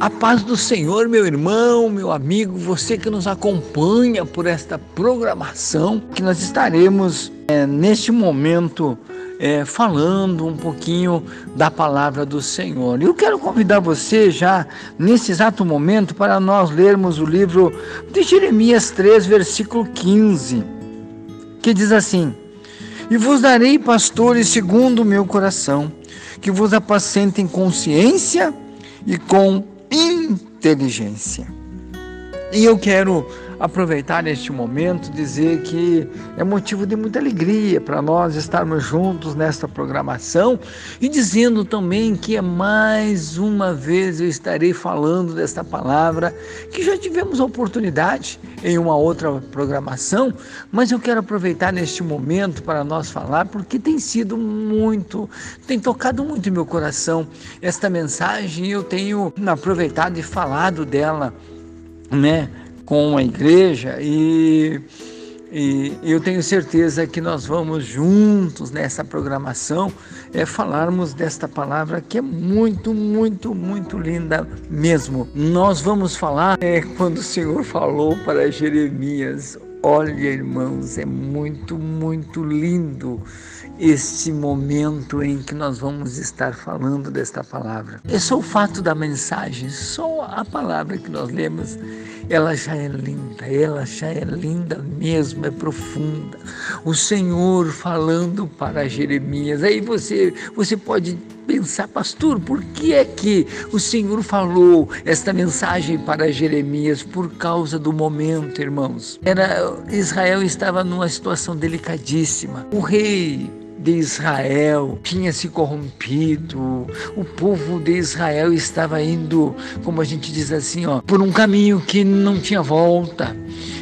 A paz do Senhor, meu irmão, meu amigo, você que nos acompanha por esta programação, que nós estaremos é, neste momento é, falando um pouquinho da palavra do Senhor. Eu quero convidar você já nesse exato momento para nós lermos o livro de Jeremias 3, versículo 15, que diz assim: E vos darei pastores segundo o meu coração, que vos apacentem com ciência e com inteligência. E eu quero aproveitar este momento dizer que é motivo de muita alegria para nós estarmos juntos nesta programação e dizendo também que é mais uma vez eu estarei falando desta palavra que já tivemos a oportunidade em uma outra programação, mas eu quero aproveitar neste momento para nós falar porque tem sido muito, tem tocado muito meu coração esta mensagem eu tenho aproveitado e falado dela, né? Com a igreja e, e eu tenho certeza que nós vamos juntos nessa programação é falarmos desta palavra que é muito, muito, muito linda mesmo. Nós vamos falar é, quando o Senhor falou para Jeremias, olha irmãos, é muito, muito lindo este momento em que nós vamos estar falando desta palavra. É só o fato da mensagem, só a palavra que nós lemos, ela já é linda, ela já é linda mesmo, é profunda. O Senhor falando para Jeremias. Aí você, você pode pensar, pastor, por que é que o Senhor falou esta mensagem para Jeremias? Por causa do momento, irmãos. Era Israel estava numa situação delicadíssima. O rei de Israel tinha se corrompido, o povo de Israel estava indo, como a gente diz assim, ó, por um caminho que não tinha volta.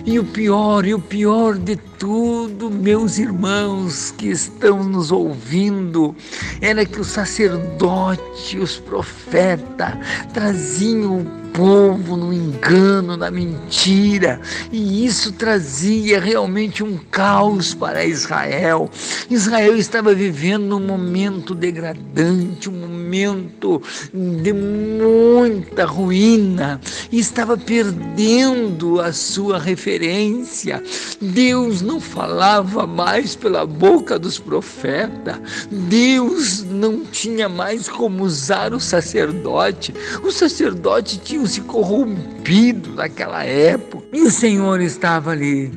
E o pior, e o pior de tudo, meus irmãos que estão nos ouvindo, era que o sacerdote, os profetas, traziam povo no engano, na mentira, e isso trazia realmente um caos para Israel. Israel estava vivendo um momento degradante, um momento de muita ruína, e estava perdendo a sua referência. Deus não falava mais pela boca dos profetas, Deus não tinha mais como usar o sacerdote, o sacerdote tinha se corrompido naquela época. E o Senhor estava ali,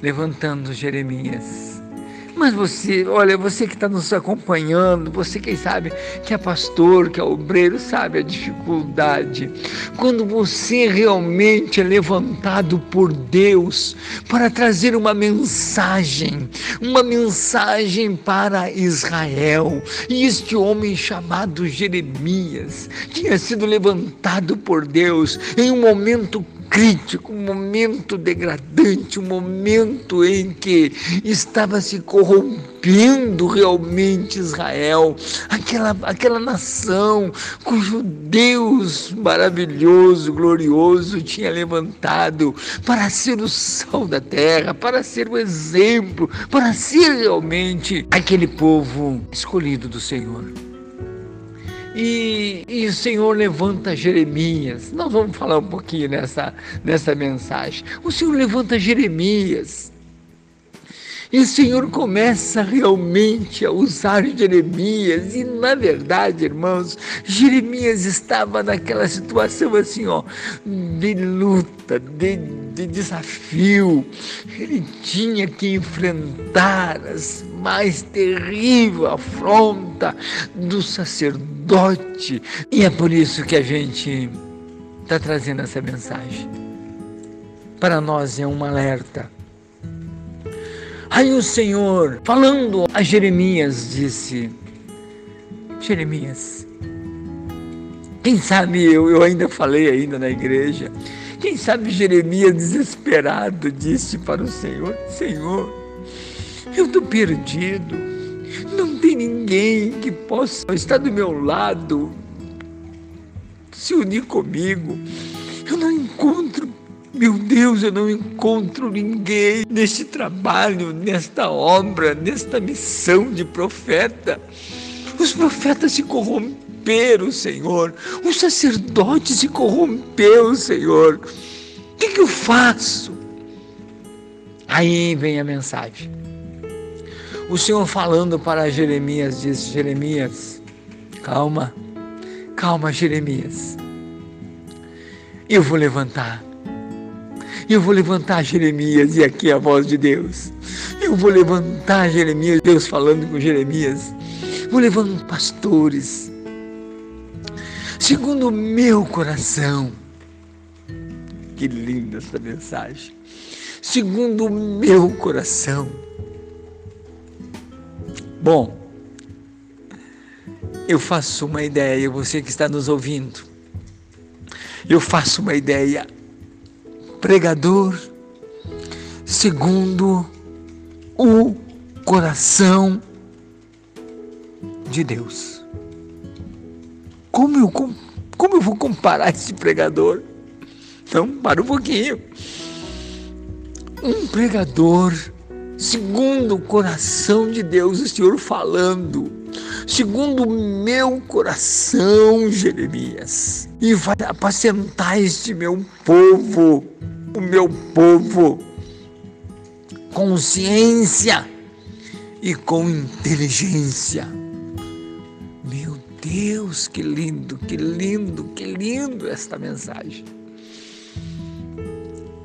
levantando Jeremias mas você, olha, você que está nos acompanhando, você quem sabe que é pastor, que é obreiro, sabe a dificuldade. Quando você realmente é levantado por Deus para trazer uma mensagem, uma mensagem para Israel. E este homem chamado Jeremias tinha sido levantado por Deus em um momento crítico, um momento degradante, um momento em que estava se corrompendo realmente Israel, aquela, aquela nação cujo Deus maravilhoso, glorioso tinha levantado para ser o sal da terra, para ser o exemplo, para ser realmente aquele povo escolhido do Senhor. E, e, o Senhor levanta Jeremias. Nós vamos falar um pouquinho nessa, nessa mensagem. O Senhor levanta Jeremias. E o Senhor começa realmente a usar Jeremias. E na verdade, irmãos, Jeremias estava naquela situação assim, ó, de luta, de, de desafio. Ele tinha que enfrentar as mais terrível afronta do sacerdote. E é por isso que a gente está trazendo essa mensagem. Para nós é um alerta. Aí o Senhor, falando a Jeremias, disse: Jeremias, quem sabe eu, eu ainda falei ainda na igreja, quem sabe Jeremias desesperado disse para o Senhor: Senhor, eu estou perdido, não tem ninguém que possa estar do meu lado, se unir comigo. Eu não encontro meu Deus, eu não encontro ninguém neste trabalho, nesta obra, nesta missão de profeta. Os profetas se corromperam corromperam, Senhor. O sacerdote se corrompeu, Senhor. O que, que eu faço? Aí vem a mensagem. O Senhor falando para Jeremias diz: Jeremias, calma, calma, Jeremias. Eu vou levantar. Eu vou levantar Jeremias, e aqui é a voz de Deus. Eu vou levantar Jeremias, Deus falando com Jeremias. Vou levantar pastores, segundo o meu coração. Que linda essa mensagem. Segundo o meu coração. Bom, eu faço uma ideia, você que está nos ouvindo. Eu faço uma ideia. Pregador, segundo o coração de Deus. Como eu, como eu vou comparar esse pregador? Então, para um pouquinho. Um pregador segundo o coração de Deus, o Senhor falando, segundo o meu coração, Jeremias, e vai apacentar este meu povo, o meu povo, com ciência e com inteligência. Meu Deus, que lindo, que lindo, que lindo esta mensagem.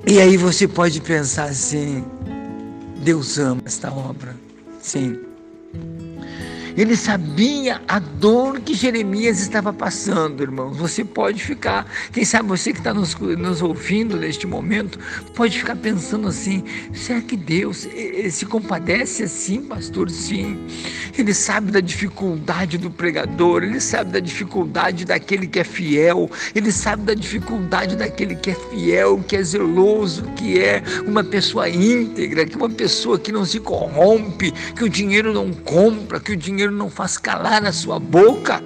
E aí você pode pensar assim: Deus ama esta obra. Sim. Ele sabia a dor que Jeremias estava passando, irmãos. Você pode ficar, quem sabe você que está nos, nos, ouvindo neste momento, pode ficar pensando assim: será que Deus se compadece assim, pastor? Sim. Ele sabe da dificuldade do pregador, ele sabe da dificuldade daquele que é fiel, ele sabe da dificuldade daquele que é fiel, que é zeloso, que é uma pessoa íntegra, que é uma pessoa que não se corrompe, que o dinheiro não compra, que o dinheiro dinheiro não faz calar a sua boca.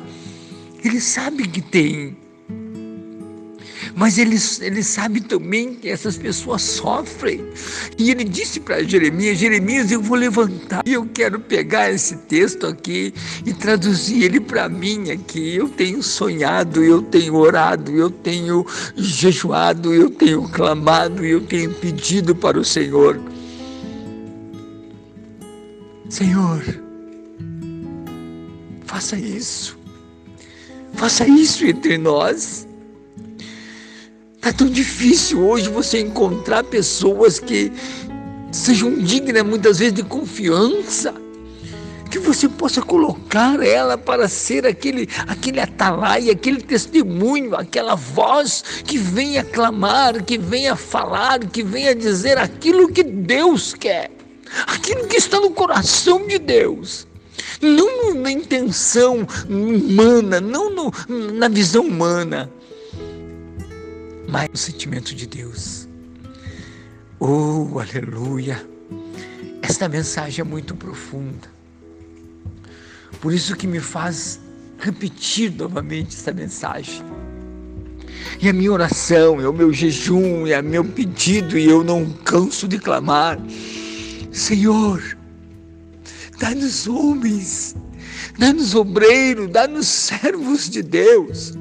Ele sabe que tem. Mas ele, ele sabe também que essas pessoas sofrem. E ele disse para Jeremias: Jeremias, eu vou levantar e eu quero pegar esse texto aqui e traduzir ele para mim aqui. Eu tenho sonhado, eu tenho orado, eu tenho jejuado, eu tenho clamado, eu tenho pedido para o Senhor. Senhor, Faça isso. Faça isso entre nós. Está tão difícil hoje você encontrar pessoas que sejam dignas muitas vezes de confiança, que você possa colocar ela para ser aquele, aquele atalaia, aquele testemunho, aquela voz que venha clamar, que venha falar, que venha dizer aquilo que Deus quer, aquilo que está no coração de Deus não na intenção humana, não no, na visão humana, mas no sentimento de Deus. Oh, aleluia! Esta mensagem é muito profunda. Por isso que me faz repetir novamente esta mensagem. E a minha oração, é o meu jejum, é o meu pedido, e eu não canso de clamar. Senhor, dá-nos homens, dá-nos obreiros, dá-nos servos de Deus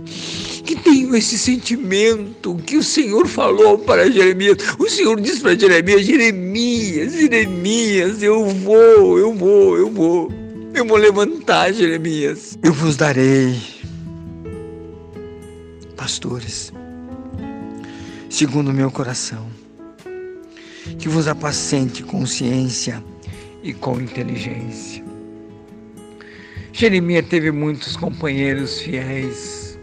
que tenham esse sentimento que o Senhor falou para Jeremias. O Senhor disse para Jeremias: Jeremias, Jeremias, eu vou, eu vou, eu vou, eu vou levantar, Jeremias. Eu vos darei, pastores, segundo o meu coração, que vos apacente consciência e com inteligência. Jeremias teve muitos companheiros fiéis,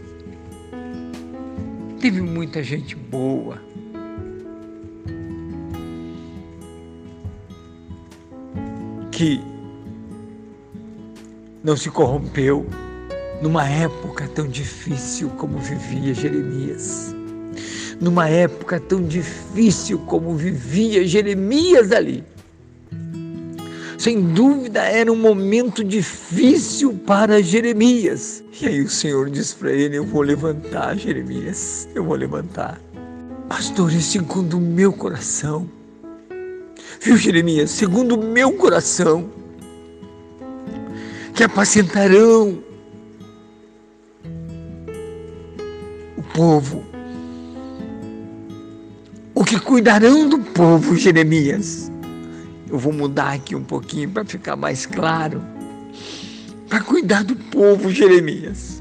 teve muita gente boa. Que não se corrompeu numa época tão difícil como vivia Jeremias. Numa época tão difícil como vivia Jeremias ali. Sem dúvida era um momento difícil para Jeremias. E aí o Senhor diz para ele: Eu vou levantar, Jeremias, eu vou levantar. Pastores, segundo o meu coração. Viu, Jeremias? Segundo o meu coração, que apacentarão povo. O que cuidarão do povo, Jeremias? Eu vou mudar aqui um pouquinho para ficar mais claro. Para cuidar do povo, Jeremias.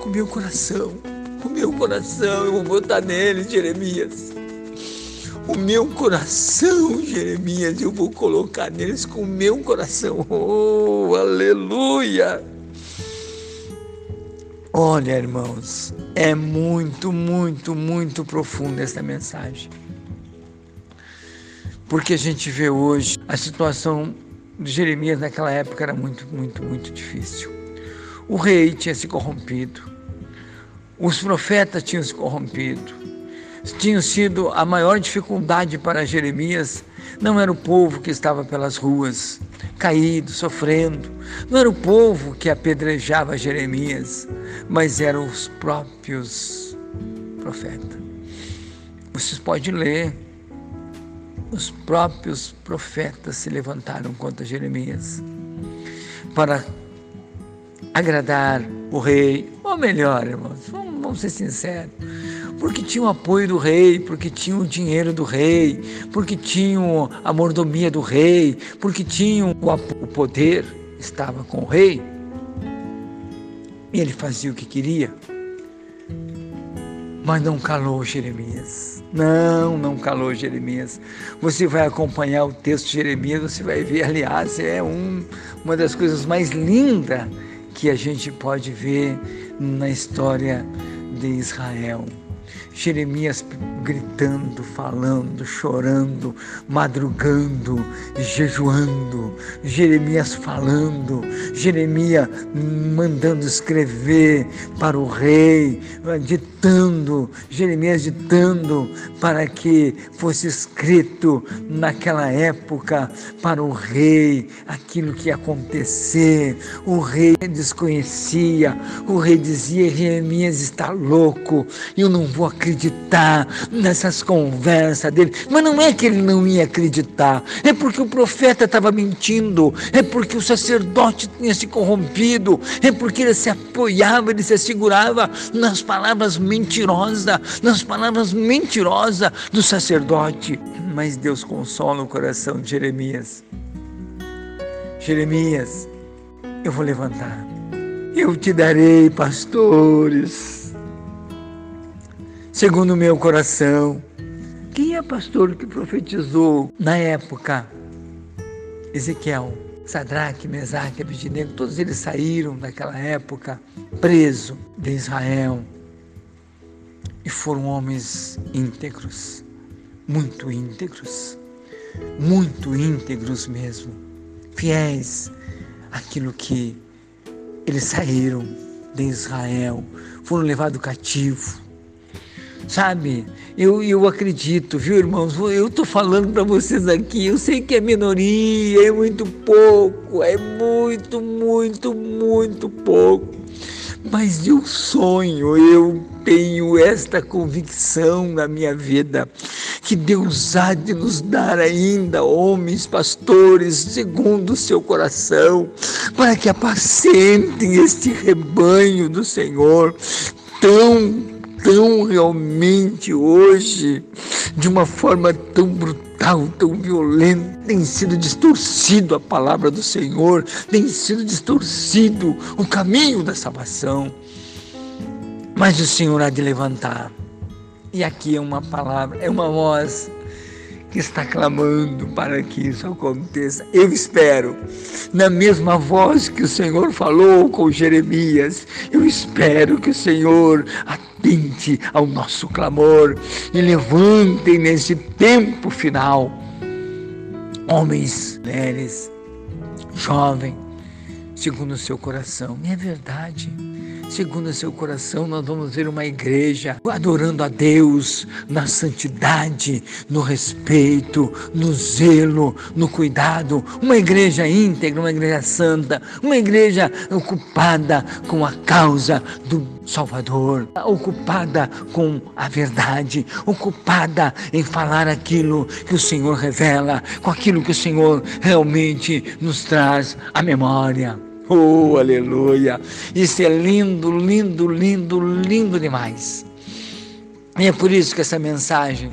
Com meu coração, com meu coração, eu vou botar nele, Jeremias. O meu coração, Jeremias, eu vou colocar neles com o meu coração. Oh, aleluia! Olha, irmãos, é muito, muito, muito profunda essa mensagem. Porque a gente vê hoje a situação de Jeremias naquela época era muito, muito, muito difícil. O rei tinha se corrompido, os profetas tinham se corrompido, tinham sido a maior dificuldade para Jeremias. Não era o povo que estava pelas ruas, caído, sofrendo. Não era o povo que apedrejava Jeremias, mas eram os próprios profetas. Vocês podem ler. Os próprios profetas se levantaram contra Jeremias para agradar o rei, ou melhor, irmãos, vamos, vamos ser sinceros, porque tinham o apoio do rei, porque tinham o dinheiro do rei, porque tinham a mordomia do rei, porque tinham o, o poder, estava com o rei, e ele fazia o que queria. Mas não calou Jeremias. Não, não calou Jeremias. Você vai acompanhar o texto de Jeremias, você vai ver, aliás, é um, uma das coisas mais lindas que a gente pode ver na história de Israel. Jeremias gritando, falando, chorando, madrugando, jejuando, Jeremias falando, Jeremias mandando escrever para o rei, ditando, Jeremias ditando para que fosse escrito naquela época para o rei aquilo que ia acontecer. O rei desconhecia, o rei dizia: Jeremias está louco, eu não vou nessas conversas dele. Mas não é que ele não ia acreditar, é porque o profeta estava mentindo, é porque o sacerdote tinha se corrompido, é porque ele se apoiava, ele se assegurava nas palavras mentirosas, nas palavras mentirosas do sacerdote. Mas Deus consola o coração de Jeremias. Jeremias, eu vou levantar. Eu te darei pastores segundo o meu coração. Quem é pastor que profetizou na época? Ezequiel, Sadraque, Mesaque, Abidinego, todos eles saíram daquela época preso de Israel e foram homens íntegros, muito íntegros, muito íntegros mesmo, fiéis àquilo que eles saíram de Israel, foram levados cativo, Sabe? Eu, eu acredito, viu, irmãos? Eu estou falando para vocês aqui. Eu sei que é minoria, é muito pouco, é muito, muito, muito pouco. Mas eu sonho, eu tenho esta convicção na minha vida que Deus há de nos dar ainda homens, pastores, segundo o seu coração, para que apacentem este rebanho do Senhor tão tão realmente hoje, de uma forma tão brutal, tão violenta, tem sido distorcido a palavra do Senhor, tem sido distorcido o caminho da salvação. Mas o Senhor há de levantar. E aqui é uma palavra, é uma voz que está clamando para que isso aconteça. Eu espero, na mesma voz que o Senhor falou com Jeremias, eu espero que o Senhor atente ao nosso clamor e levante nesse tempo final homens, mulheres, jovens, segundo o seu coração. E é verdade segundo o seu coração, nós vamos ver uma igreja adorando a Deus na santidade, no respeito, no zelo, no cuidado. Uma igreja íntegra, uma igreja santa, uma igreja ocupada com a causa do Salvador, ocupada com a verdade, ocupada em falar aquilo que o Senhor revela, com aquilo que o Senhor realmente nos traz à memória Oh, aleluia! Isso é lindo, lindo, lindo, lindo demais. E é por isso que essa mensagem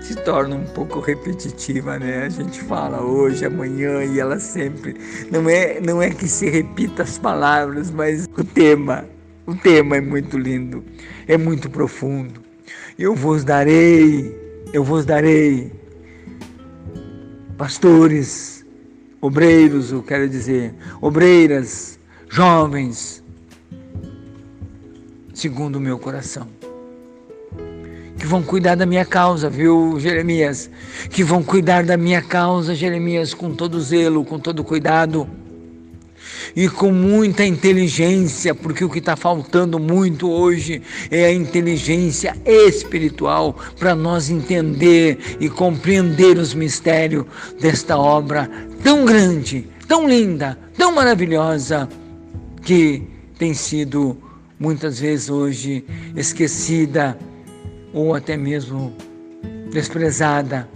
se torna um pouco repetitiva, né? A gente fala hoje, amanhã e ela sempre não é não é que se repita as palavras, mas o tema, o tema é muito lindo, é muito profundo. Eu vos darei, eu vos darei pastores, obreiros, eu quero dizer, obreiras, jovens, segundo o meu coração que vão cuidar da minha causa, viu, Jeremias? Que vão cuidar da minha causa, Jeremias, com todo zelo, com todo cuidado e com muita inteligência, porque o que está faltando muito hoje é a inteligência espiritual para nós entender e compreender os mistérios desta obra tão grande, tão linda, tão maravilhosa que tem sido muitas vezes hoje esquecida ou até mesmo desprezada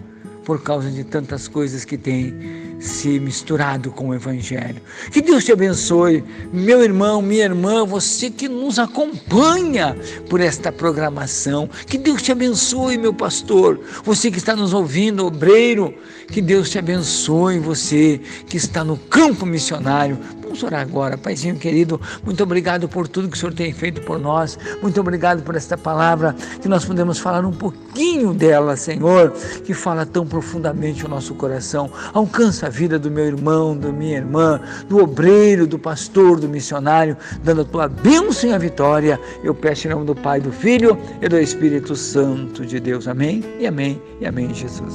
por causa de tantas coisas que tem se misturado com o Evangelho. Que Deus te abençoe, meu irmão, minha irmã, você que nos acompanha por esta programação. Que Deus te abençoe, meu pastor, você que está nos ouvindo, obreiro. Que Deus te abençoe, você que está no campo missionário. Vamos orar agora, Paizinho querido. Muito obrigado por tudo que o Senhor tem feito por nós. Muito obrigado por esta palavra que nós podemos falar um pouquinho dela, Senhor, que fala tão profundamente o nosso coração. Alcança a vida do meu irmão, da minha irmã, do obreiro, do pastor, do missionário, dando a tua bênção e a vitória. Eu peço em nome do Pai, do Filho e do Espírito Santo de Deus. Amém e amém e amém, Jesus.